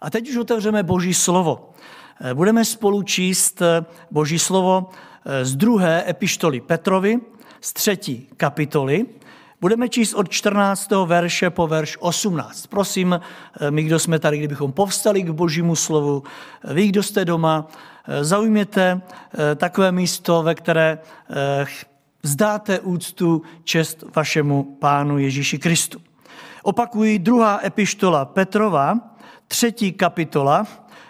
A teď už otevřeme Boží slovo. Budeme spolu číst Boží slovo z druhé epištoly Petrovi, z třetí kapitoly. Budeme číst od 14. verše po verš 18. Prosím, my, kdo jsme tady, kdybychom povstali k božímu slovu, vy, kdo jste doma, zaujměte takové místo, ve které vzdáte úctu čest vašemu pánu Ježíši Kristu. Opakuji, druhá epištola Petrova, třetí kapitola,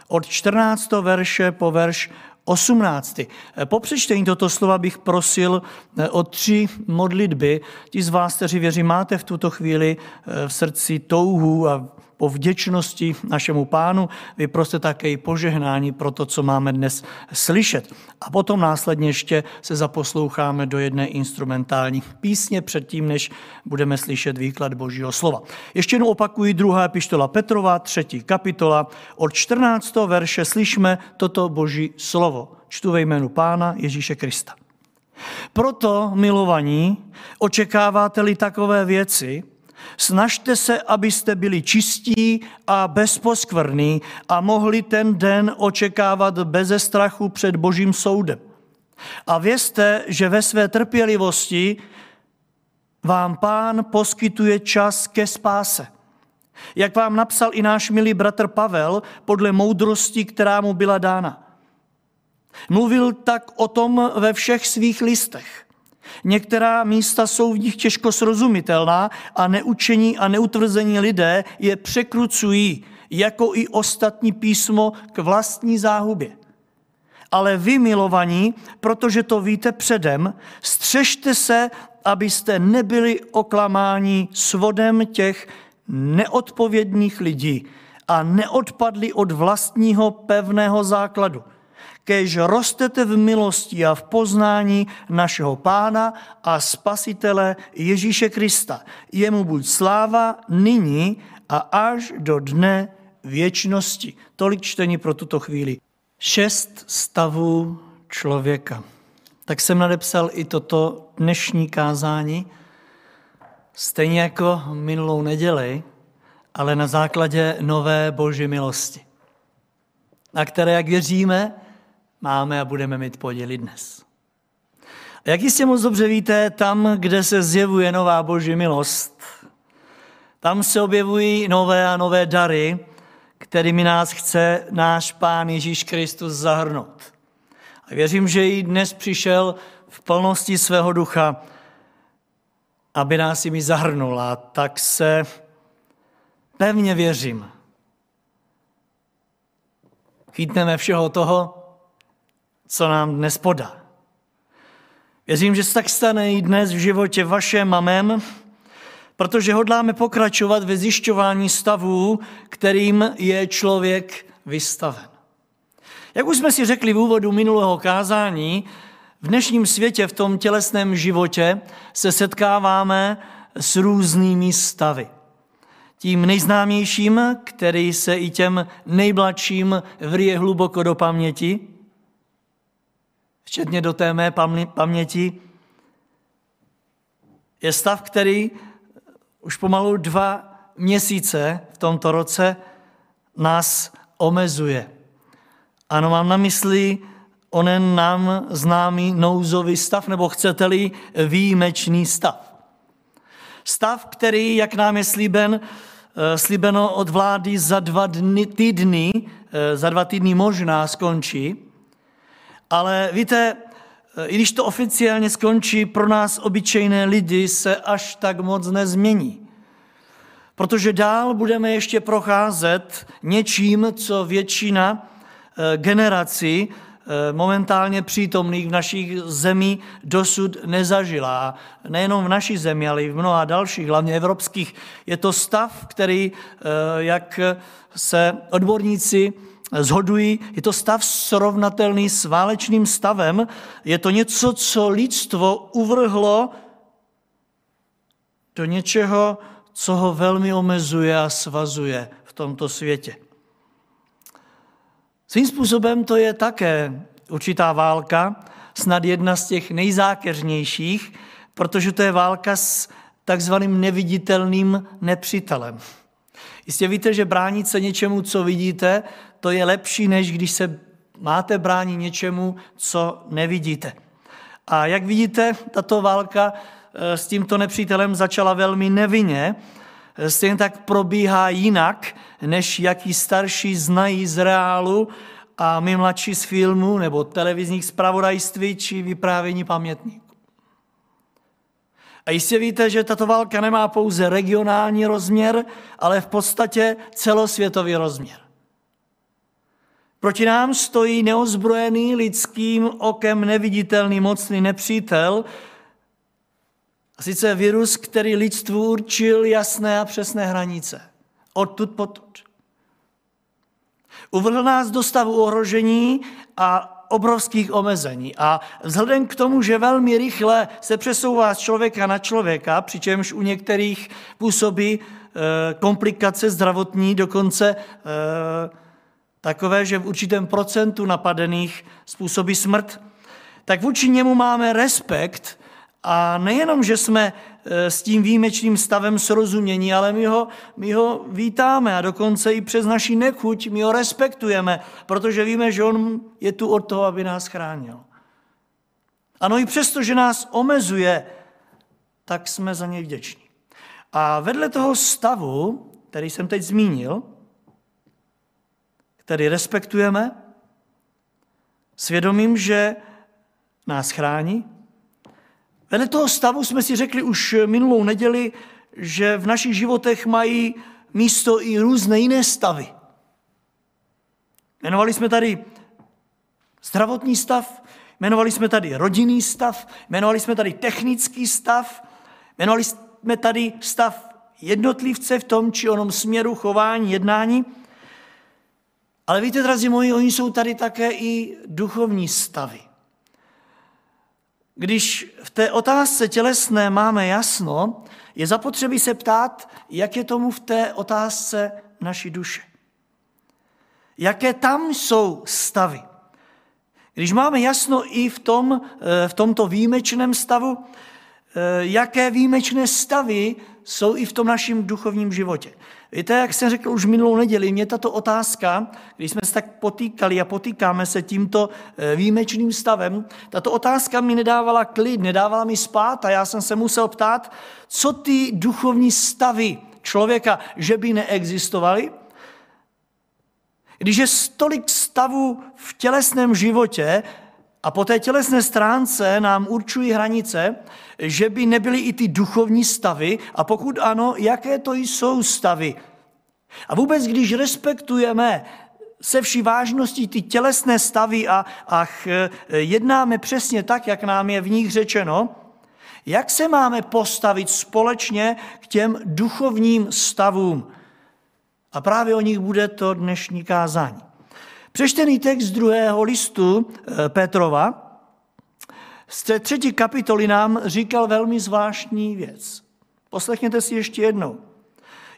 od 14. verše po verš 18. Po přečtení toto slova bych prosil eh, o tři modlitby. Ti z vás, kteří věří, máte v tuto chvíli eh, v srdci touhu a po vděčnosti našemu pánu, vy prostě také i požehnání pro to, co máme dnes slyšet. A potom následně ještě se zaposloucháme do jedné instrumentální písně předtím, než budeme slyšet výklad Božího slova. Ještě jednou opakuji druhá epištola Petrova, třetí kapitola. Od 14. verše slyšme toto Boží slovo. Čtu ve jménu Pána Ježíše Krista. Proto, milovaní, očekáváte-li takové věci, Snažte se, abyste byli čistí a bezposkvrní a mohli ten den očekávat beze strachu před Božím soudem. A vězte, že ve své trpělivosti vám pán poskytuje čas ke spáse. Jak vám napsal i náš milý bratr Pavel podle moudrosti, která mu byla dána. Mluvil tak o tom ve všech svých listech. Některá místa jsou v nich těžko srozumitelná a neučení a neutvrzení lidé je překrucují, jako i ostatní písmo k vlastní záhubě. Ale vy, milovaní, protože to víte předem, střežte se, abyste nebyli oklamáni svodem těch neodpovědných lidí a neodpadli od vlastního pevného základu – kež rostete v milosti a v poznání našeho Pána a Spasitele Ježíše Krista. Jemu buď sláva nyní a až do dne věčnosti. Tolik čtení pro tuto chvíli. Šest stavů člověka. Tak jsem nadepsal i toto dnešní kázání, stejně jako minulou neděli, ale na základě nové boží milosti, na které, jak věříme, máme a budeme mít podělit dnes. A jak jistě moc dobře víte, tam, kde se zjevuje nová boží milost, tam se objevují nové a nové dary, kterými nás chce náš Pán Ježíš Kristus zahrnout. A věřím, že i dnes přišel v plnosti svého ducha, aby nás jimi zahrnul. A tak se pevně věřím. Chytneme všeho toho, co nám dnes podá. Věřím, že se tak stane i dnes v životě vašem a mém, protože hodláme pokračovat ve zjišťování stavů, kterým je člověk vystaven. Jak už jsme si řekli v úvodu minulého kázání, v dnešním světě, v tom tělesném životě, se setkáváme s různými stavy. Tím nejznámějším, který se i těm nejmladším vrije hluboko do paměti, včetně do té mé paměti, je stav, který už pomalu dva měsíce v tomto roce nás omezuje. Ano, mám na mysli onen nám známý nouzový stav, nebo chcete-li výjimečný stav. Stav, který, jak nám je slíben, eh, slíbeno od vlády za dva dny, týdny, eh, za dva týdny možná skončí, ale víte, i když to oficiálně skončí, pro nás obyčejné lidi se až tak moc nezmění. Protože dál budeme ještě procházet něčím, co většina eh, generací eh, momentálně přítomných v našich zemí dosud nezažila. Nejenom v naší zemi, ale i v mnoha dalších, hlavně evropských. Je to stav, který, eh, jak se odborníci zhodují, je to stav srovnatelný s válečným stavem, je to něco, co lidstvo uvrhlo do něčeho, co ho velmi omezuje a svazuje v tomto světě. Svým způsobem to je také určitá válka, snad jedna z těch nejzákeřnějších, protože to je válka s takzvaným neviditelným nepřítelem. Jistě víte, že bránit se něčemu, co vidíte, to je lepší, než když se máte bránit něčemu, co nevidíte. A jak vidíte, tato válka eh, s tímto nepřítelem začala velmi nevinně, stejně tak probíhá jinak, než jaký starší znají z reálu a my mladší z filmu nebo televizních zpravodajství či vyprávění pamětníků. A jistě víte, že tato válka nemá pouze regionální rozměr, ale v podstatě celosvětový rozměr. Proti nám stojí neozbrojený lidským okem neviditelný mocný nepřítel, a sice virus, který lidstvu určil jasné a přesné hranice. Odtud potud. Uvrhl nás do stavu ohrožení a obrovských omezení. A vzhledem k tomu, že velmi rychle se přesouvá z člověka na člověka, přičemž u některých působí e, komplikace zdravotní, dokonce e, takové, že v určitém procentu napadených způsobí smrt, tak vůči němu máme respekt a nejenom, že jsme e, s tím výjimečným stavem srozumění, ale my ho, my ho vítáme a dokonce i přes naši nechuť my ho respektujeme, protože víme, že on je tu od toho, aby nás chránil. Ano, i přesto, že nás omezuje, tak jsme za něj vděční. A vedle toho stavu, který jsem teď zmínil, který respektujeme, svědomím, že nás chrání, Vedle toho stavu jsme si řekli už minulou neděli, že v našich životech mají místo i různé jiné stavy. Jmenovali jsme tady zdravotní stav, jmenovali jsme tady rodinný stav, jmenovali jsme tady technický stav, jmenovali jsme tady stav jednotlivce v tom či onom směru chování, jednání. Ale víte, drazí moji, oni jsou tady také i duchovní stavy. Když v té otázce tělesné máme jasno, je zapotřebí se ptát, jak je tomu v té otázce naší duše. Jaké tam jsou stavy. Když máme jasno i v, tom, eh, v tomto výjimečném stavu, eh, jaké výjimečné stavy jsou i v tom našem duchovním životě. Víte, jak jsem řekl už minulou neděli, mě tato otázka, když jsme se tak potýkali a potýkáme se tímto eh, výjimečným stavem, tato otázka mi nedávala klid, nedávala mi spát a já jsem se musel ptát, co ty duchovní stavy člověka, že by neexistovaly, když je tolik stavů v tělesném životě, a po té tělesné stránce nám určují hranice, že by nebyly i ty duchovní stavy a pokud ano, jaké to jsou stavy. A vůbec, když respektujeme se vší vážností ty tělesné stavy a, a jednáme přesně tak, jak nám je v nich řečeno, jak se máme postavit společně k těm duchovním stavům? A právě o nich bude to dnešní kázání. Přečtený text druhého listu eh, Petrova z té třetí kapitoly nám říkal velmi zvláštní věc. Poslechněte si ještě jednou.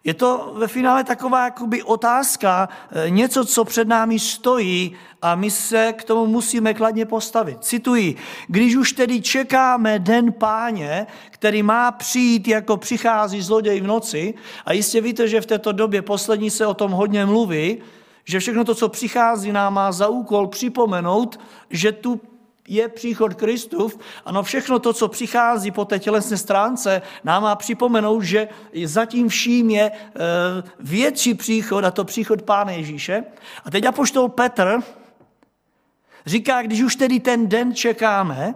Je to ve finále taková jakoby otázka, eh, něco, co před námi stojí a my se k tomu musíme kladně postavit. Cituji, když už tedy čekáme den páně, který má přijít, jako přichází zloděj v noci, a jistě víte, že v této době poslední se o tom hodně mluví, že všechno to, co přichází, nám má za úkol připomenout, že tu je příchod Kristův. Ano, všechno to, co přichází po té tělesné stránce, nám má připomenout, že zatím vším je e, větší příchod, a to příchod Pána Ježíše. A teď apoštol Petr říká, když už tedy ten den čekáme,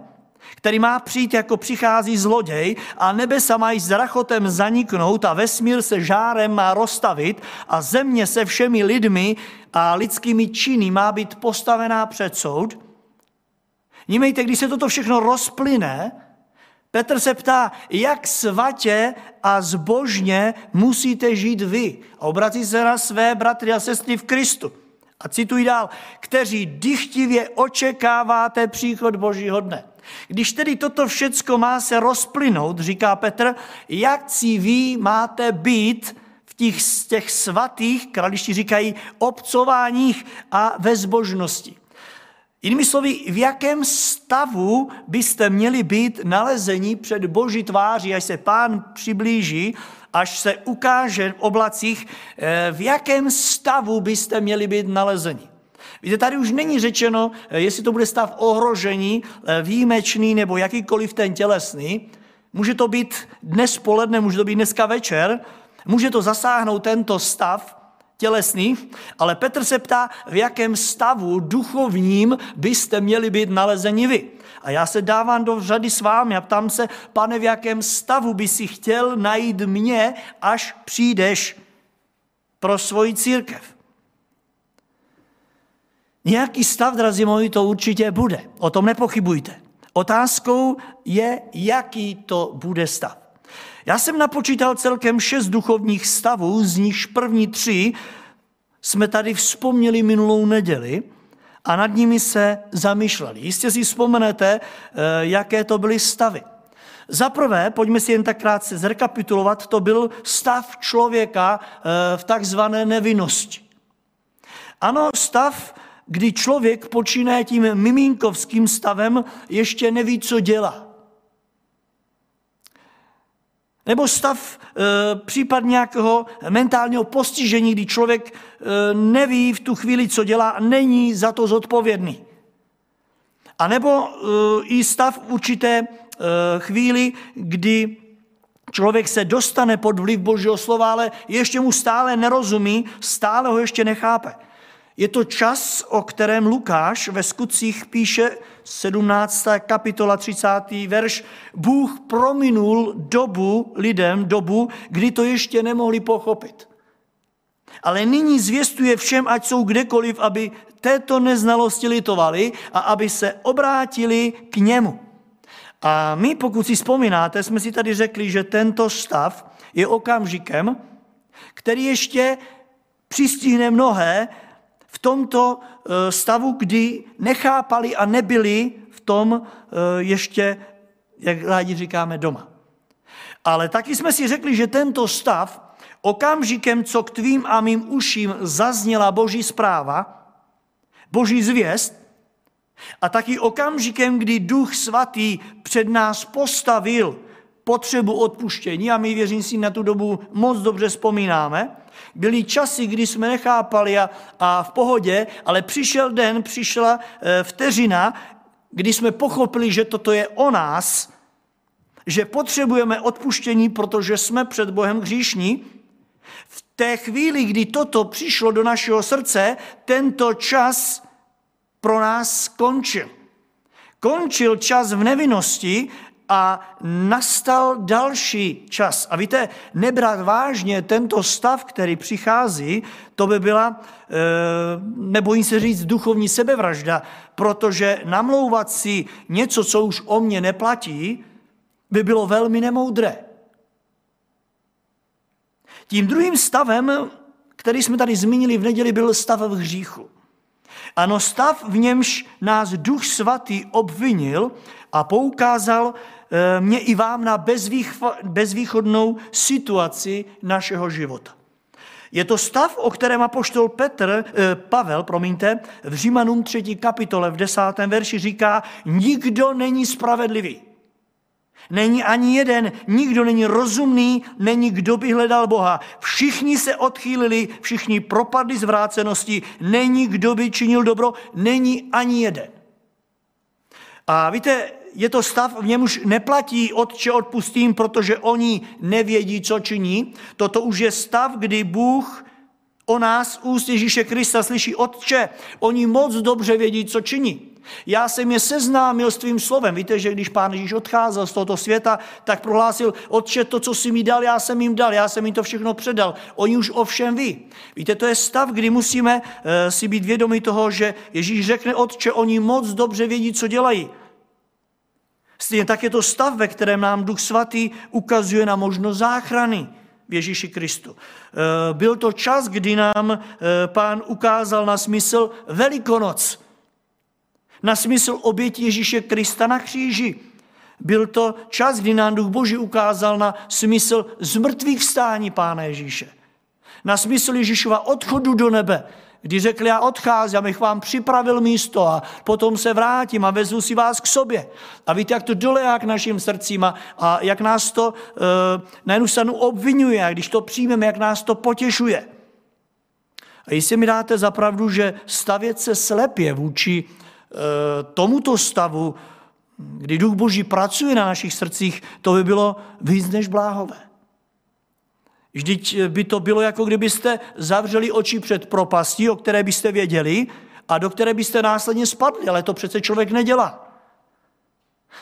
který má přijít jako přichází zloděj a nebesa mají s rachotem zaniknout a vesmír se žárem má rozstavit a země se všemi lidmi a lidskými činy má být postavená před soud. Nímejte, když se toto všechno rozplyne, Petr se ptá, jak svatě a zbožně musíte žít vy. A obrací se na své bratry a sestry v Kristu. A cituji dál, kteří dychtivě očekáváte příchod Božího dne. Když tedy toto všecko má se rozplynout, říká Petr, jak si vy máte být v těch, těch svatých, krališti říkají, obcováních a ve zbožnosti. Jinými slovy, v jakém stavu byste měli být nalezení před Boží tváří, až se pán přiblíží až se ukáže v oblacích, eh, v jakém stavu byste měli být nalezeni. Víte, tady už není řečeno, eh, jestli to bude stav ohrožení, eh, výjimečný nebo jakýkoliv ten tělesný. Může to být dnes poledne, může to být dneska večer, může to zasáhnout tento stav tělesný, ale Petr se ptá, v jakém stavu duchovním byste měli být nalezeni vy. A já se dávám do řady s vámi a ptám se, pane, v jakém stavu by si chtěl najít mě, až přijdeš pro svoji církev. Nějaký stav, drazí moji, to určitě bude. O tom nepochybujte. Otázkou je, jaký to bude stav. Já jsem napočítal celkem šest duchovních stavů, z nichž první tři jsme tady vzpomněli minulou neděli a nad nimi se zamýšleli. Jistě si vzpomenete, eh, jaké to byly stavy. Za prvé, pojďme si jen tak krátce zrekapitulovat, to byl stav člověka eh, v takzvané nevinnosti. Ano, stav, kdy člověk počíná tím miminkovským stavem, ještě neví, co dělá. Nebo stav e, případ nějakého mentálního postižení, kdy člověk e, neví v tu chvíli, co dělá a není za to zodpovědný. A nebo e, i stav určité e, chvíli, kdy člověk se dostane pod vliv Božího slova, ale ještě mu stále nerozumí, stále ho ještě nechápe. Je to čas, o kterém Lukáš ve skutcích píše 17. kapitola 30. verš. Bůh prominul dobu lidem, dobu, kdy to ještě nemohli pochopit. Ale nyní zvěstuje všem, ať jsou kdekoliv, aby této neznalosti litovali a aby se obrátili k němu. A my, pokud si vzpomínáte, jsme si tady řekli, že tento stav je okamžikem, který ještě přistihne mnohé, v tomto eh, stavu, kdy nechápali a nebyli v tom eh, ještě, jak rádi říkáme, doma. Ale taky jsme si řekli, že tento stav okamžikem, co k tvým a mým uším zazněla boží zpráva, boží zvěst, a taky okamžikem, kdy Duch Svatý před nás postavil potřebu odpuštění, a my věřím si na tu dobu moc dobře vzpomínáme, byly časy, kdy jsme nechápali a, a v pohodě, ale přišel den, přišla e, vteřina, kdy jsme pochopili, že toto je o nás, že potřebujeme odpuštění, protože jsme před Bohem hříšní. V té chvíli, kdy toto přišlo do našeho srdce, tento čas pro nás skončil. Končil čas v nevinnosti a nastal další čas. A víte, nebrat vážně tento stav, který přichází, to by byla, eh, nebojím se říct, duchovní sebevražda, protože namlouvat si něco, co už o mě neplatí, by bylo velmi nemoudré. Tím druhým stavem, který jsme tady zmínili v neděli, byl stav v hříchu. Ano, stav, v němž nás Duch Svatý obvinil a poukázal mě i vám na bezvýchodnou situaci našeho života. Je to stav, o kterém apoštol Petr, eh, Pavel, promiňte, v Římanům 3. kapitole v 10. verši říká, nikdo není spravedlivý. Není ani jeden, nikdo není rozumný, není kdo by hledal Boha. Všichni se odchýlili, všichni propadli zvrácenosti, není kdo by činil dobro, není ani jeden. A víte, je to stav, v němž neplatí otče odpustím, protože oni nevědí, co činí. Toto už je stav, kdy Bůh o nás úst Ježíše Krista slyší Otče. Oni moc dobře vědí, co činí. Já jsem je seznámil s tvým slovem. Víte, že když pán Ježíš odcházel z tohoto světa, tak prohlásil, Otče, to, co jsi mi dal, já jsem jim dal, já jsem jim to všechno předal. Oni už ovšem ví. Víte, to je stav, kdy musíme uh, si být vědomi toho, že Ježíš řekne, Otče, oni moc dobře vědí, co dělají. Stejně tak je to stav, ve kterém nám Duch Svatý ukazuje na možnost záchrany v Ježíši Kristu. Eh, byl to čas, kdy nám eh, pán ukázal na smysl Velikonoc, na smysl oběti Ježíše Krista na kříži. Byl to čas, kdy nám Duch Boží ukázal na smysl zmrtvých vstání Pána Ježíše. Na smysl Ježíšova odchodu do nebe, Kdy řekl, já odcházím, abych vám připravil místo a potom se vrátím a vezmu si vás k sobě. A víte, jak to dolejá k našim srdcím a, a jak nás to e, na jednu stranu obvinuje a když to přijmeme, jak nás to potěšuje. A jestli mi dáte za pravdu, že stavět se slepě vůči e, tomuto stavu, kdy Duch Boží pracuje na našich srdcích, to by bylo víc než bláhové. Vždyť by to bylo, jako kdybyste zavřeli oči před propastí, o které byste věděli a do které byste následně spadli, ale to přece člověk nedělá.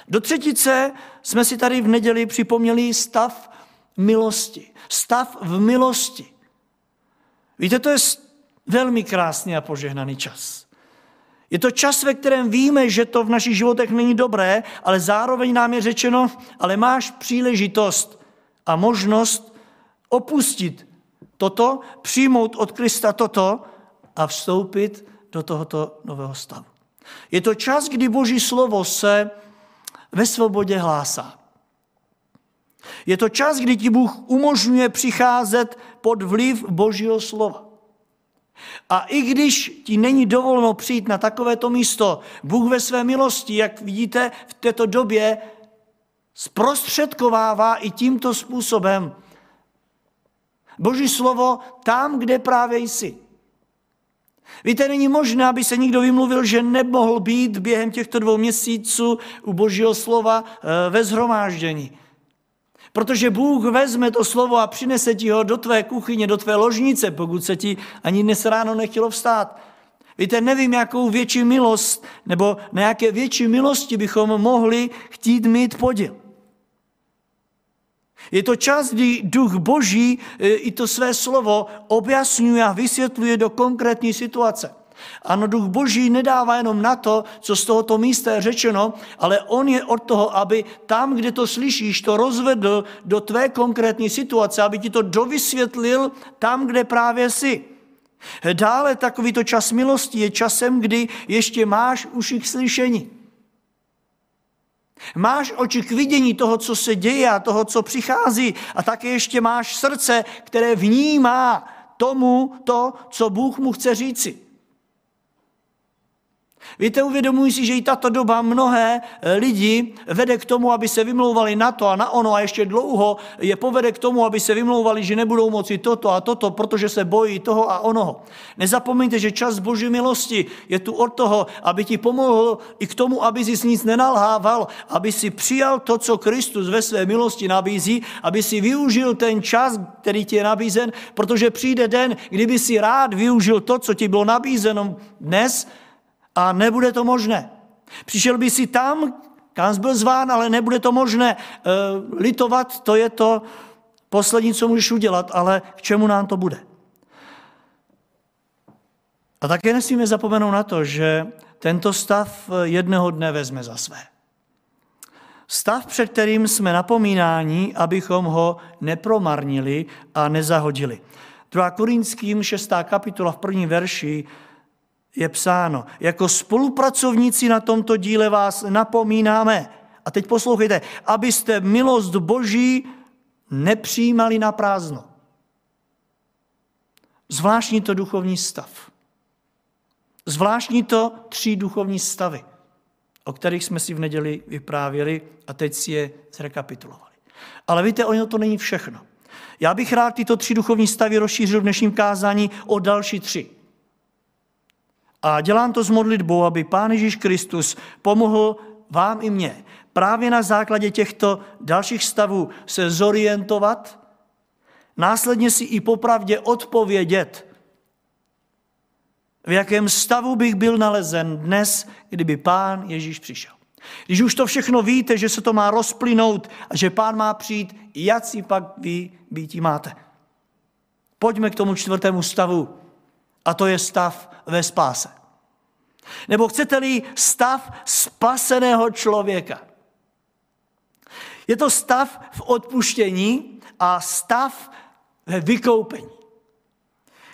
Do třetice jsme si tady v neděli připomněli stav milosti. Stav v milosti. Víte, to je velmi krásný a požehnaný čas. Je to čas, ve kterém víme, že to v našich životech není dobré, ale zároveň nám je řečeno, ale máš příležitost a možnost opustit toto, přijmout od Krista toto a vstoupit do tohoto nového stavu. Je to čas, kdy Boží slovo se ve svobodě hlásá. Je to čas, kdy ti Bůh umožňuje přicházet pod vliv Božího slova. A i když ti není dovolno přijít na takovéto místo, Bůh ve své milosti, jak vidíte v této době, zprostředkovává i tímto způsobem Boží slovo tam, kde právě jsi. Víte, není možné, aby se někdo vymluvil, že nemohl být během těchto dvou měsíců u Božího slova eh, ve zhromáždění. Protože Bůh vezme to slovo a přinese ti ho do tvé kuchyně, do tvé ložnice, pokud se ti ani dnes ráno nechtělo vstát. Víte, nevím, jakou větší milost, nebo na jaké větší milosti bychom mohli chtít mít podíl. Je to čas, kdy duch boží e, i to své slovo objasňuje a vysvětluje do konkrétní situace. Ano, duch boží nedává jenom na to, co z tohoto místa je řečeno, ale on je od toho, aby tam, kde to slyšíš, to rozvedl do tvé konkrétní situace, aby ti to dovysvětlil tam, kde právě jsi. Dále takovýto čas milosti je časem, kdy ještě máš k slyšení. Máš oči k vidění toho, co se děje a toho, co přichází. A také ještě máš srdce, které vnímá tomu to, co Bůh mu chce říci. Víte, uvědomuji si, že i tato doba mnohé eh, lidi vede k tomu, aby se vymlouvali na to a na ono a ještě dlouho je povede k tomu, aby se vymlouvali, že nebudou moci toto a toto, protože se bojí toho a onoho. Nezapomeňte, že čas Boží milosti je tu od toho, aby ti pomohl i k tomu, aby si nic nenalhával, aby si přijal to, co Kristus ve své milosti nabízí, aby si využil ten čas, který ti je nabízen, protože přijde den, kdyby si rád využil to, co ti bylo nabízeno dnes, a nebude to možné. Přišel by si tam, kam byl zván, ale nebude to možné. E, litovat, to je to poslední, co můžeš udělat, ale k čemu nám to bude? A také nesmíme zapomenout na to, že tento stav jednoho dne vezme za své. Stav, před kterým jsme napomínáni, abychom ho nepromarnili a nezahodili. 2. Korinským 6. kapitola v první verši je psáno, jako spolupracovníci na tomto díle vás napomínáme. A teď poslouchejte, abyste milost Boží nepřijímali na prázdno. Zvláštní to duchovní stav. Zvláštní to tři duchovní stavy, o kterých jsme si v neděli vyprávěli a teď si je zrekapitulovali. Ale víte, ono to není všechno. Já bych rád tyto tři duchovní stavy rozšířil v dnešním kázání o další tři. A dělám to s modlitbou, aby Pán Ježíš Kristus pomohl vám i mně právě na základě těchto dalších stavů se zorientovat, následně si i popravdě odpovědět, v jakém stavu bych byl nalezen dnes, kdyby Pán Ježíš přišel. Když už to všechno víte, že se to má rozplynout a že Pán má přijít, jak si pak vy býtí máte. Pojďme k tomu čtvrtému stavu, a to je stav ve spáse. Nebo chcete-li stav spaseného člověka. Je to stav v odpuštění a stav ve vykoupení.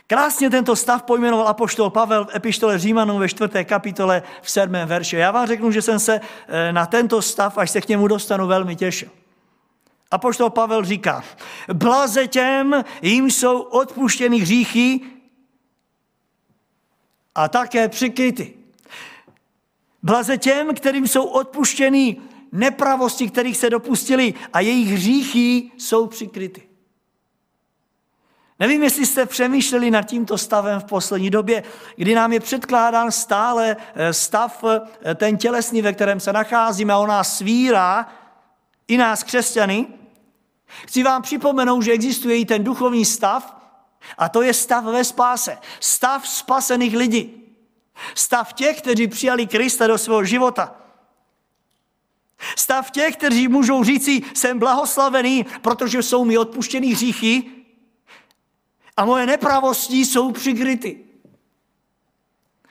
Krásně tento stav pojmenoval apoštol Pavel v epištole Římanům ve čtvrté kapitole v sedmém verši. Já vám řeknu, že jsem se eh, na tento stav, až se k němu dostanu, velmi těšil. Apoštol Pavel říká, blaze těm, jim jsou odpuštěny hříchy, a také přikryty. Blaze těm, kterým jsou odpuštěny nepravosti, kterých se dopustili a jejich hříchy jsou přikryty. Nevím, jestli jste přemýšleli nad tímto stavem v poslední době, kdy nám je předkládán stále eh, stav, eh, ten tělesný, ve kterém se nacházíme a on nás svírá, i nás křesťany. Chci vám připomenout, že existuje i ten duchovní stav, a to je stav ve spáse. Stav spasených lidí. Stav těch, kteří přijali Krista do svého života. Stav těch, kteří můžou říci, jsem blahoslavený, protože jsou mi odpuštěný hříchy a moje nepravosti jsou přikryty.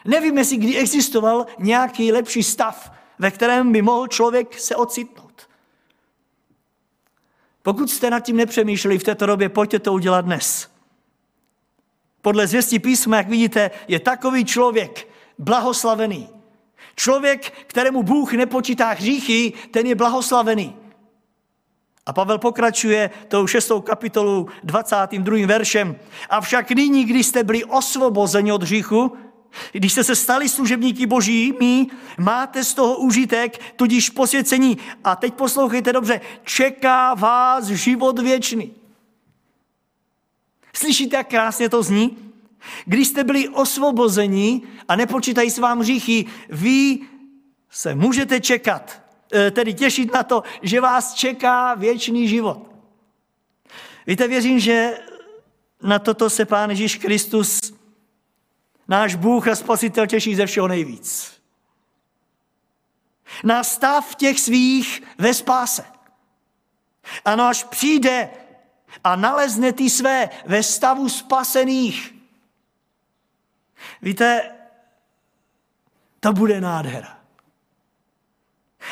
Nevím, jestli kdy existoval nějaký lepší stav, ve kterém by mohl člověk se ocitnout. Pokud jste nad tím nepřemýšleli v této době, pojďte to udělat dnes. Podle zvěstí písma, jak vidíte, je takový člověk blahoslavený. Člověk, kterému Bůh nepočítá hříchy, ten je blahoslavený. A Pavel pokračuje tou šestou kapitolou 22. veršem. Avšak nyní, když jste byli osvobozeni od hříchu, když jste se stali služebníky božími, máte z toho užitek, tudíž posvěcení. A teď poslouchejte dobře, čeká vás život věčný. Slyšíte, jak krásně to zní? Když jste byli osvobozeni a nepočítají s vám hříchy, vy se můžete čekat, eh, tedy těšit na to, že vás čeká věčný život. Víte, věřím, že na toto se Pán Ježíš Kristus, náš Bůh a Spasitel, těší ze všeho nejvíc. Na stav těch svých ve spáse. Ano, až přijde a nalezne ty své ve stavu spasených. Víte, to bude nádhera.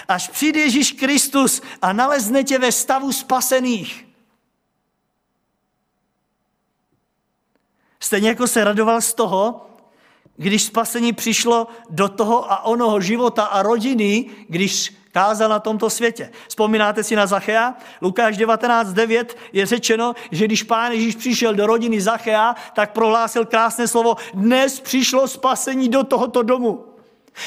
Až přijde Ježíš Kristus a nalezne tě ve stavu spasených. Stejně jako se radoval z toho, když spasení přišlo do toho a onoho života a rodiny, když kázal na tomto světě. Vzpomínáte si na Zachea? Lukáš 19.9 je řečeno, že když pán Ježíš přišel do rodiny Zachea, tak prohlásil krásné slovo, dnes přišlo spasení do tohoto domu.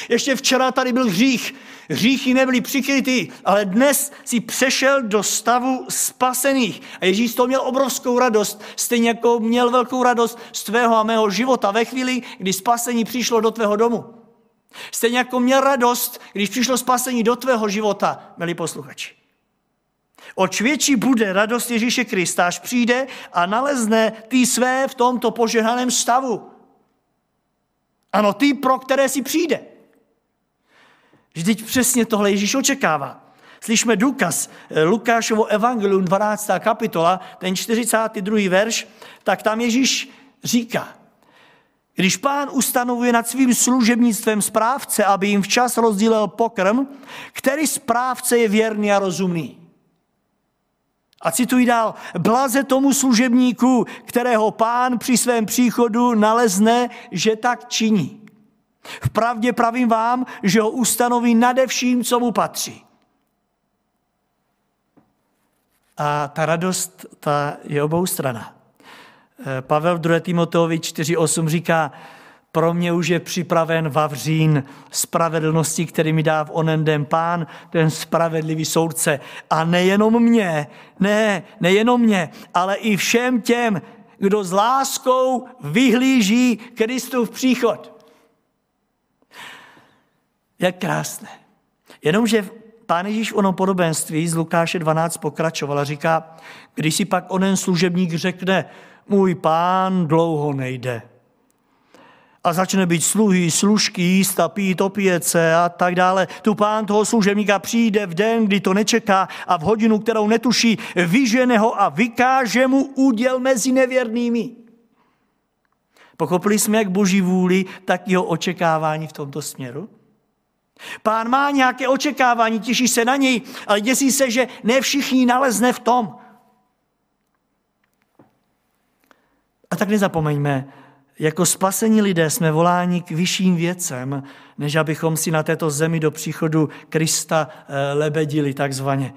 Ještě včera tady byl hřích. Hříchy nebyly přikryty, ale dnes si přešel do stavu spasených. A Ježíš to měl obrovskou radost, stejně jako měl velkou radost z tvého a mého života ve chvíli, kdy spasení přišlo do tvého domu. Stejně jako měl radost, když přišlo spasení do tvého života, milí posluchači. Oč větší bude radost Ježíše Krista, až přijde a nalezne ty své v tomto požehnaném stavu. Ano, ty, pro které si přijde. Vždyť přesně tohle Ježíš očekává. Slyšme důkaz eh, Lukášovo evangelium 12. kapitola, ten 42. verš, tak tam Ježíš říká, když pán ustanovuje nad svým služebnictvem správce, aby jim včas rozdílel pokrm, který správce je věrný a rozumný. A cituji dál, blaze tomu služebníku, kterého pán při svém příchodu nalezne, že tak činí. Vpravdě pravím vám, že ho ustanoví nade vším, co mu patří. A ta radost, ta je obou strana. Eh, Pavel 2. Timoteovi 4.8 říká, pro mě už je připraven vavřín spravedlnosti, který mi dá v onen den pán, ten spravedlivý soudce. A nejenom mě, ne, nejenom mě, ale i všem těm, kdo s láskou vyhlíží Kristův příchod. Jak krásné. Jenomže pán Ježíš v onom podobenství z Lukáše 12 pokračoval a říká, když si pak onen služebník řekne, můj pán dlouho nejde. A začne být sluhy, služky, jíst a pít, opíjet se a tak dále. Tu pán toho služebníka přijde v den, kdy to nečeká a v hodinu, kterou netuší, vyžene ho a vykáže mu úděl mezi nevěrnými. Pochopili jsme jak boží vůli, tak jeho očekávání v tomto směru? Pán má nějaké očekávání, těší se na něj, ale děsí se, že ne všichni nalezne v tom. A tak nezapomeňme, jako spasení lidé jsme voláni k vyšším věcem, než abychom si na této zemi do příchodu Krista eh, lebedili takzvaně.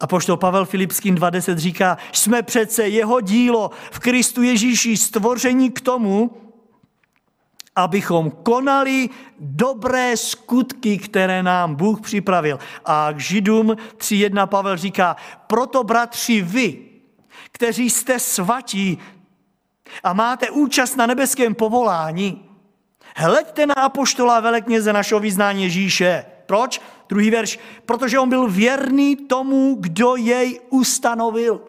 A poštol Pavel Filipským 2.10 říká, jsme přece jeho dílo v Kristu Ježíši stvoření k tomu, abychom konali dobré skutky, které nám Bůh připravil. A k Židům 3.1 Pavel říká, proto bratři vy, kteří jste svatí a máte účast na nebeském povolání, hleďte na apoštola velekněze našeho vyznání Ježíše. Proč? Druhý verš. Protože on byl věrný tomu, kdo jej ustanovil.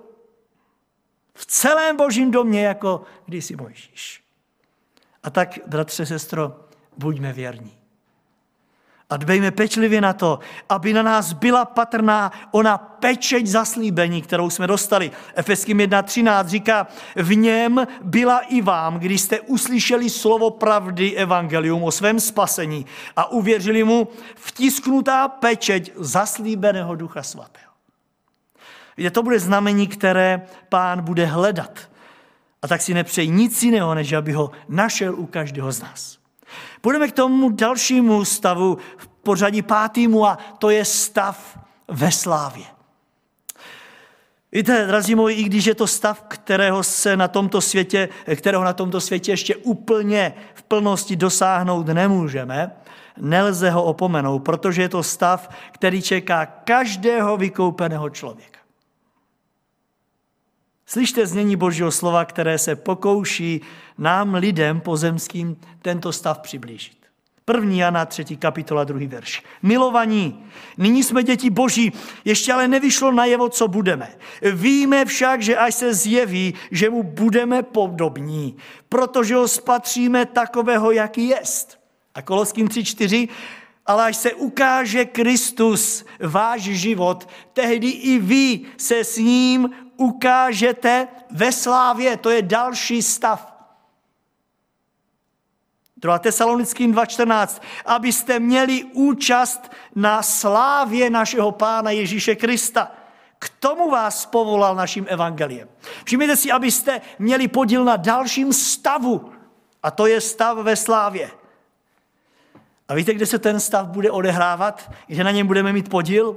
V celém božím domě, jako kdysi Mojžíš. A tak, bratře, sestro, buďme věrní. A dbejme pečlivě na to, aby na nás byla patrná ona pečeť zaslíbení, kterou jsme dostali. Efeským 1.13 říká, v něm byla i vám, když jste uslyšeli slovo pravdy evangelium o svém spasení a uvěřili mu vtisknutá pečeť zaslíbeného ducha svatého. Víte, to bude znamení, které pán bude hledat. A tak si nepřeji nic jiného, než aby ho našel u každého z nás. Půjdeme k tomu dalšímu stavu v pořadí pátýmu a to je stav ve slávě. Víte, drazí moji, i když je to stav, kterého se na tomto světě, kterého na tomto světě ještě úplně v plnosti dosáhnout nemůžeme, nelze ho opomenout, protože je to stav, který čeká každého vykoupeného člověka. Slyšte znění Božího slova, které se pokouší nám lidem pozemským tento stav přiblížit. První Jana, třetí kapitola, druhý verš. Milovaní, nyní jsme děti boží, ještě ale nevyšlo najevo, co budeme. Víme však, že až se zjeví, že mu budeme podobní, protože ho spatříme takového, jaký jest. A Koloským 3.4, ale až se ukáže Kristus, váš život, tehdy i vy se s ním ukážete ve slávě. To je další stav. 2. Tesalonickým 2.14, abyste měli účast na slávě našeho Pána Ježíše Krista. K tomu vás povolal naším evangeliem. Všimněte si, abyste měli podíl na dalším stavu, a to je stav ve slávě. A víte, kde se ten stav bude odehrávat, že na něm budeme mít podíl?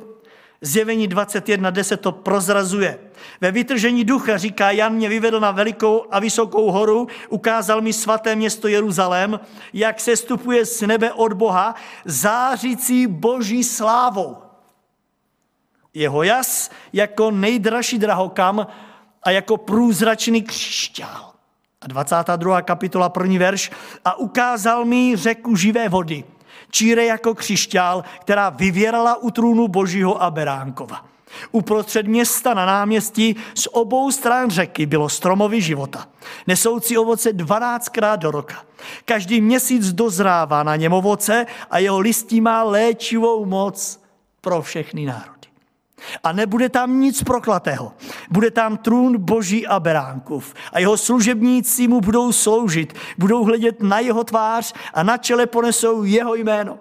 Zjevení 21.10 to prozrazuje. Ve vytržení ducha, říká Jan, mě vyvedl na velikou a vysokou horu, ukázal mi svaté město Jeruzalém, jak se stupuje z nebe od Boha, zářící boží slávou. Jeho jas jako nejdražší drahokam a jako průzračný křišťál. A 22. kapitola, první verš. A ukázal mi řeku živé vody – číre jako křišťál, která vyvěrala u trůnu Božího a Beránkova. Uprostřed města na náměstí z obou stran řeky bylo stromový života, nesoucí ovoce 12krát do roka. Každý měsíc dozrává na něm ovoce a jeho listí má léčivou moc pro všechny národy. A nebude tam nic proklatého. Bude tam trůn boží a beránkův. A jeho služebníci mu budou sloužit. Budou hledět na jeho tvář a na čele ponesou jeho jméno.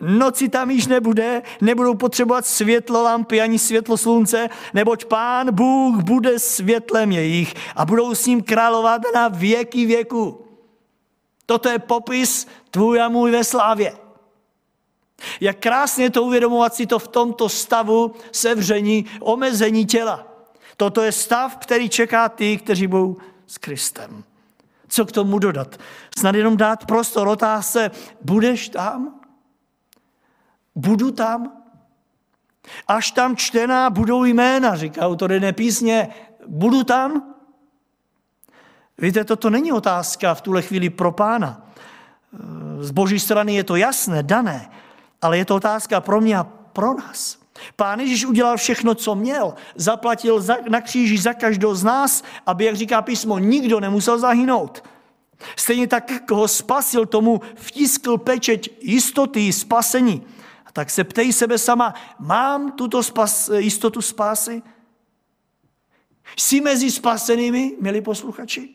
Noci tam již nebude, nebudou potřebovat světlo lampy ani světlo slunce, neboť pán Bůh bude světlem jejich a budou s ním královat na věky věku. Toto je popis tvůj a můj ve slávě. Jak krásně to uvědomovat si to v tomto stavu sevření, omezení těla. Toto je stav, který čeká ty, kteří budou s Kristem. Co k tomu dodat? Snad jenom dát prostor otázce, budeš tam? Budu tam? Až tam čtená budou jména, říká autor jedné písně, budu tam? Víte, toto není otázka v tuhle chvíli pro pána. Z boží strany je to jasné, dané. Ale je to otázka pro mě a pro nás. Pán Ježíš udělal všechno, co měl. Zaplatil za, na kříži za každou z nás, aby, jak říká písmo, nikdo nemusel zahynout. Stejně tak, ho spasil, tomu vtiskl pečeť jistoty spasení. A tak se ptej sebe sama, mám tuto spas, jistotu spásy? Jsi mezi spasenými, milí posluchači?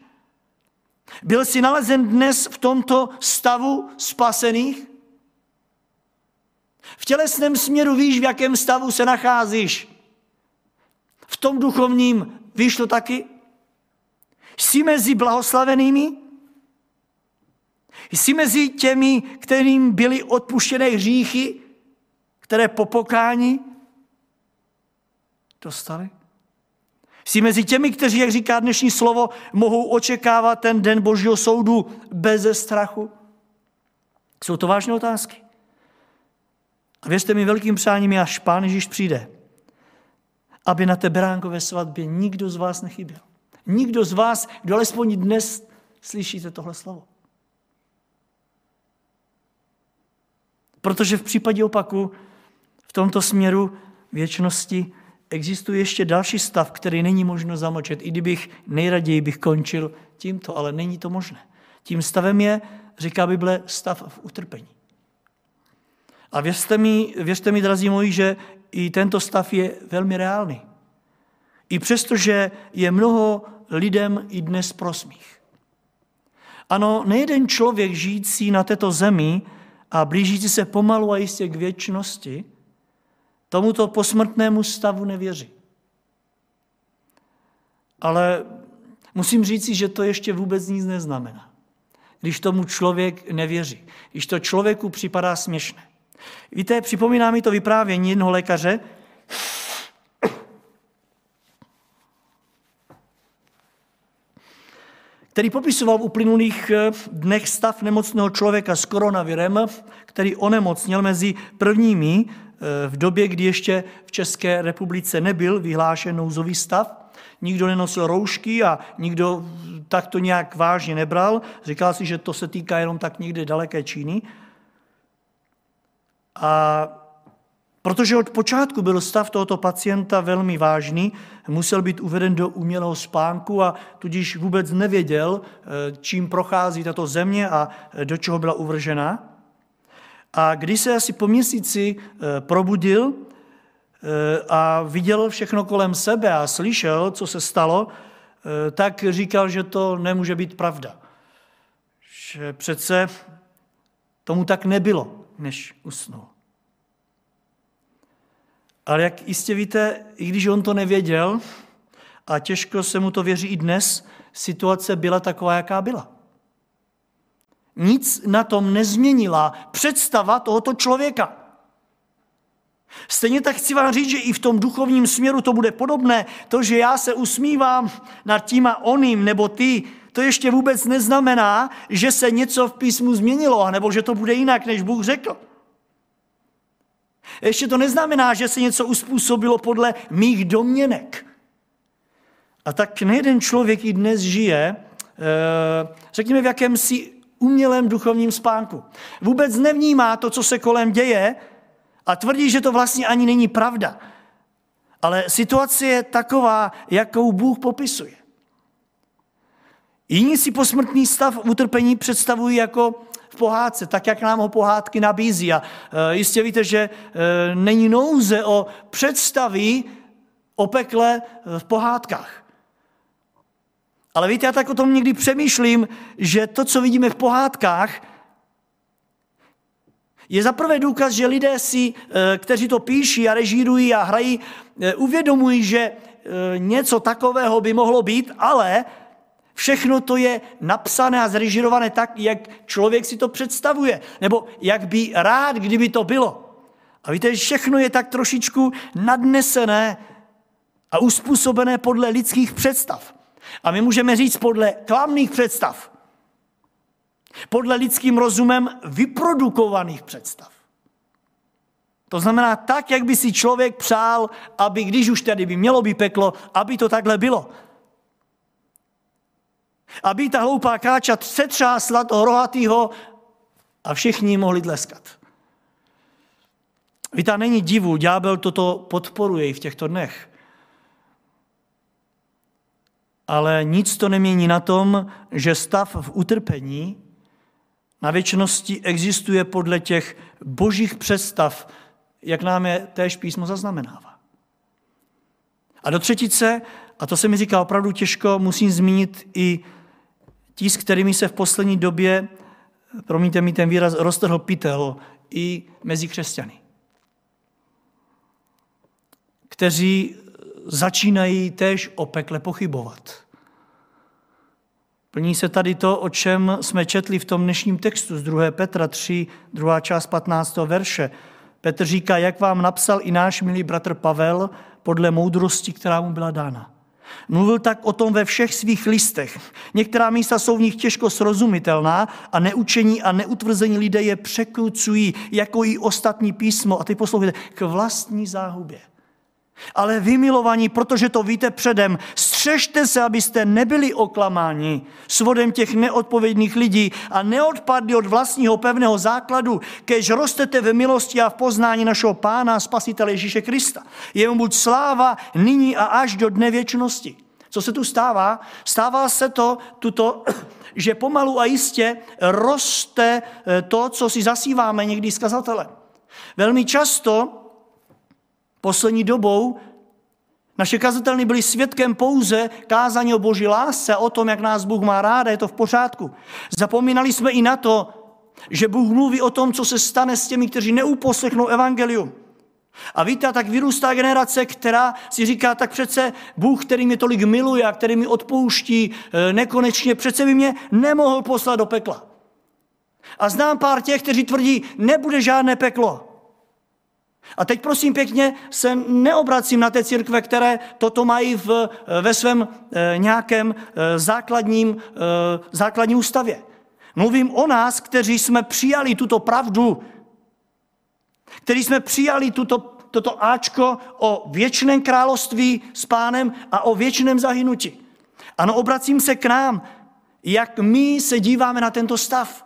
Byl jsi nalezen dnes v tomto stavu spasených? V tělesném směru víš, v jakém stavu se nacházíš. V tom duchovním víš to taky? Jsi mezi blahoslavenými? Jsi mezi těmi, kterým byly odpuštěné hříchy, které po pokání dostali? Jsi mezi těmi, kteří, jak říká dnešní slovo, mohou očekávat ten den Božího soudu bez strachu? Jsou to vážné otázky. A věřte mi, velkým přáním je, až Pán Ježíš přijde, aby na té beránkové svatbě nikdo z vás nechyběl. Nikdo z vás, kdo alespoň dnes slyšíte tohle slovo. Protože v případě opaku v tomto směru věčnosti existuje ještě další stav, který není možno zamlčet. I kdybych nejraději bych končil tímto, ale není to možné. Tím stavem je, říká Bible, stav v utrpení. A věřte mi, věřte mi, drazí moji, že i tento stav je velmi reálný. I přesto, že je mnoho lidem i dnes prosmích. Ano, nejeden člověk žijící na této zemi a blížící se pomalu a jistě k věčnosti, tomuto posmrtnému stavu nevěří. Ale musím říci, že to ještě vůbec nic neznamená. Když tomu člověk nevěří. Když to člověku připadá směšné. Víte, připomíná mi to vyprávění jednoho lékaře, který popisoval v uplynulých eh, dnech stav nemocného člověka s koronavirem, který onemocněl mezi prvními eh, v době, kdy ještě v České republice nebyl vyhlášen nouzový stav. Nikdo nenosil roušky a nikdo tak to nějak vážně nebral. Říkal si, že to se týká jenom tak někde daleké Číny. A protože od počátku byl stav tohoto pacienta velmi vážný, musel být uveden do umělého spánku a tudíž vůbec nevěděl, eh, čím prochází tato země a eh, do čeho byla uvržena. A když se asi po měsíci eh, probudil a viděl všechno kolem sebe a slyšel, co se stalo, tak říkal, že to nemůže být pravda. Že přece tomu tak nebylo než usnul. Ale jak jistě víte, i když on to nevěděl, a těžko se mu to věří i dnes, situace byla taková, jaká byla. Nic na tom nezměnila představa tohoto člověka. Stejně tak chci vám říct, že i v tom duchovním směru to bude podobné. To, že já se usmívám nad tím a oným, nebo ty, to ještě vůbec neznamená, že se něco v písmu změnilo, nebo že to bude jinak, než Bůh řekl. Ještě to neznamená, že se něco uspůsobilo podle mých domněnek. A tak nejeden člověk i dnes žije, eh, řekněme, v jakémsi umělém duchovním spánku. Vůbec nevnímá to, co se kolem děje a tvrdí, že to vlastně ani není pravda. Ale situace je taková, jakou Bůh popisuje. Jiní si posmrtný stav utrpení představují jako v pohádce, tak jak nám ho pohádky nabízí. A e, jistě víte, že e, není nouze o představy o pekle v pohádkách. Ale víte, já tak o tom někdy přemýšlím, že to, co vidíme v pohádkách, je zaprvé důkaz, že lidé si, kteří to píší a režírují a hrají, uvědomují, že něco takového by mohlo být, ale Všechno to je napsané a zrežirované tak, jak člověk si to představuje. Nebo jak by rád, kdyby to bylo. A víte, všechno je tak trošičku nadnesené a uspůsobené podle lidských představ. A my můžeme říct podle klamných představ. Podle lidským rozumem vyprodukovaných představ. To znamená tak, jak by si člověk přál, aby když už tady by mělo být peklo, aby to takhle bylo aby ta hloupá káča setřásla toho rohatýho a všichni mohli tleskat. Víte, není divu, ďábel toto podporuje i v těchto dnech. Ale nic to nemění na tom, že stav v utrpení na věčnosti existuje podle těch božích představ, jak nám je též písmo zaznamenává. A do třetice, a to se mi říká opravdu těžko, musím zmínit i Ti, s kterými se v poslední době, promiňte mi ten výraz, roztrhl pytel i mezi křesťany. Kteří začínají též o pekle pochybovat. Plní se tady to, o čem jsme četli v tom dnešním textu z 2. Petra 3, druhá část 15. verše. Petr říká, jak vám napsal i náš milý bratr Pavel, podle moudrosti, která mu byla dána. Mluvil tak o tom ve všech svých listech. Některá místa jsou v nich těžko srozumitelná a neučení a neutvrzení lidé je překrucují jako i ostatní písmo. A ty poslouchejte, k vlastní záhubě. Ale vy, milovaní, protože to víte předem, střežte se, abyste nebyli oklamáni svodem těch neodpovědných lidí a neodpadli od vlastního pevného základu, kež rostete ve milosti a v poznání našeho Pána a Spasitele Ježíše Krista. Jemu buď sláva nyní a až do dne věčnosti. Co se tu stává? Stává se to, tuto, že pomalu a jistě roste eh, to, co si zasíváme někdy z kazatele. Velmi často Poslední dobou naše kazatelny byly svědkem pouze kázání o boží lásce, o tom, jak nás Bůh má rád a je to v pořádku. Zapomínali jsme i na to, že Bůh mluví o tom, co se stane s těmi, kteří neuposlechnou evangelium. A víte, tak vyrůstá generace, která si říká, tak přece Bůh, který mě tolik miluje a který mi odpouští eh, nekonečně, přece by mě nemohl poslat do pekla. A znám pár těch, kteří tvrdí, nebude žádné peklo. A teď prosím pěkně se neobracím na té církve, které toto mají v, ve svém e, nějakém e, základním, e, základní ústavě. Mluvím o nás, kteří jsme přijali tuto pravdu, kteří jsme přijali tuto, toto Ačko o věčném království s pánem a o věčném zahynutí. Ano, obracím se k nám, jak my se díváme na tento stav,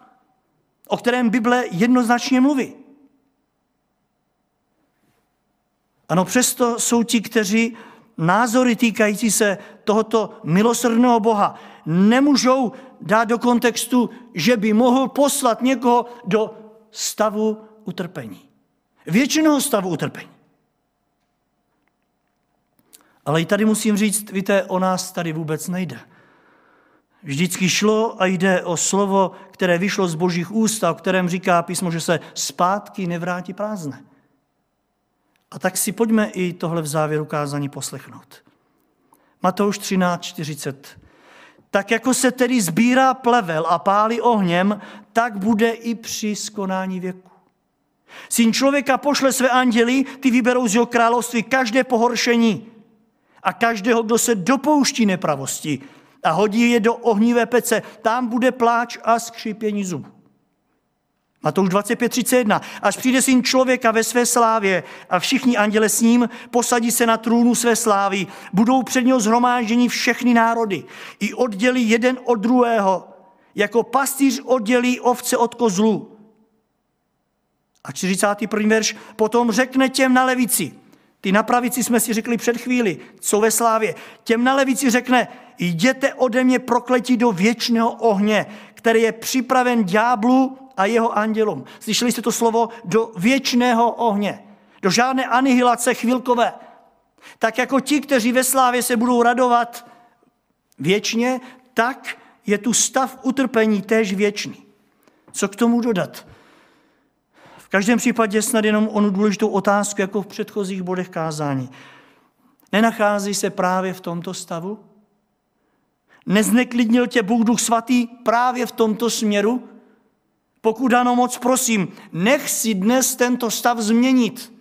o kterém Bible jednoznačně mluví. Ano, přesto jsou ti, kteří názory týkající se tohoto milosrdného Boha nemůžou dát do kontextu, že by mohl poslat někoho do stavu utrpení. Většinou stavu utrpení. Ale i tady musím říct, víte, o nás tady vůbec nejde. Vždycky šlo a jde o slovo, které vyšlo z božích úst a o kterém říká písmo, že se zpátky nevrátí prázdné. A tak si pojďme i tohle v závěru kázání poslechnout. Matouš 13, 40. Tak jako se tedy sbírá plevel a pálí ohněm, tak bude i při skonání věku. Syn člověka pošle své anděly, ty vyberou z jeho království každé pohoršení a každého, kdo se dopouští nepravosti a hodí je do ohnivé pece, tam bude pláč a skřípění zubů. Matouš 25.31. Až přijde syn člověka ve své slávě a všichni anděle s ním posadí se na trůnu své slávy, budou před něho zhromáždění všechny národy i oddělí jeden od druhého, jako pastýř oddělí ovce od kozlu. A 41. verš, potom řekne těm na levici, ty na pravici jsme si řekli před chvíli, co ve slávě, těm na levici řekne, jděte ode mě prokletí do věčného ohně, který je připraven ďáblu a jeho andělům. Slyšeli jste to slovo do věčného ohně, do žádné anihilace chvilkové. Tak jako ti, kteří ve slávě se budou radovat věčně, tak je tu stav utrpení též věčný. Co k tomu dodat? V každém případě snad jenom onu důležitou otázku, jako v předchozích bodech kázání. Nenachází se právě v tomto stavu? Nezneklidnil tě Bůh Duch Svatý právě v tomto směru? Pokud ano, moc prosím, nech si dnes tento stav změnit.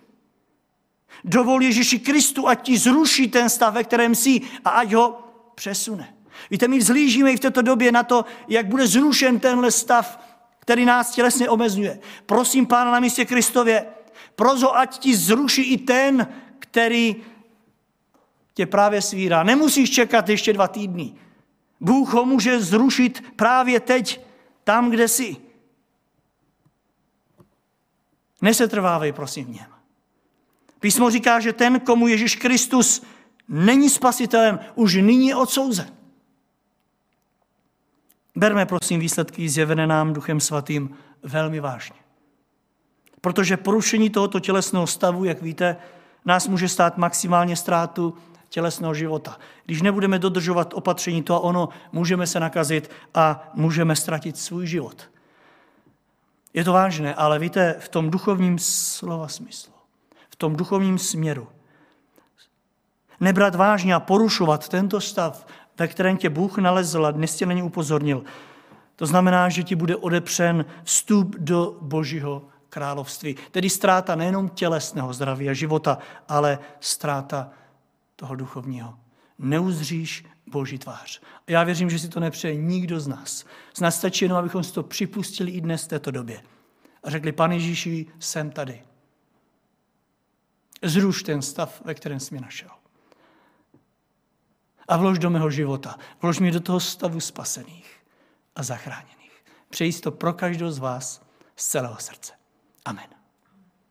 Dovol Ježíši Kristu, ať ti zruší ten stav, ve kterém jsi a ať ho přesune. Víte, my vzlížíme i v této době na to, jak bude zrušen tenhle stav, který nás tělesně omezňuje. Prosím Pána na místě Kristově, prozo, ať ti zruší i ten, který tě právě svírá. Nemusíš čekat ještě dva týdny. Bůh ho může zrušit právě teď, tam, kde jsi. Nesetrvávej, prosím, v něm. Písmo říká, že ten, komu Ježíš Kristus není spasitelem, už nyní je odsouzen. Berme, prosím, výsledky zjevené nám Duchem Svatým velmi vážně. Protože porušení tohoto tělesného stavu, jak víte, nás může stát maximálně ztrátu tělesného života. Když nebudeme dodržovat opatření to a ono, můžeme se nakazit a můžeme ztratit svůj život. Je to vážné, ale víte, v tom duchovním slova smyslu, v tom duchovním směru, nebrat vážně a porušovat tento stav, ve kterém tě Bůh nalezl a dnes tě není upozornil, to znamená, že ti bude odepřen vstup do Božího království. Tedy ztráta nejenom tělesného zdraví a života, ale ztráta toho duchovního. neuzříš Boží tvář. A já věřím, že si to nepřeje nikdo z nás. Z nás stačí jenom, abychom si to připustili i dnes v této době. A řekli, pane Ježíši, jsem tady. Zruš ten stav, ve kterém jsi mě našel. A vlož do mého života. Vlož mě do toho stavu spasených a zachráněných. Přeji to pro každého z vás z celého srdce. Amen.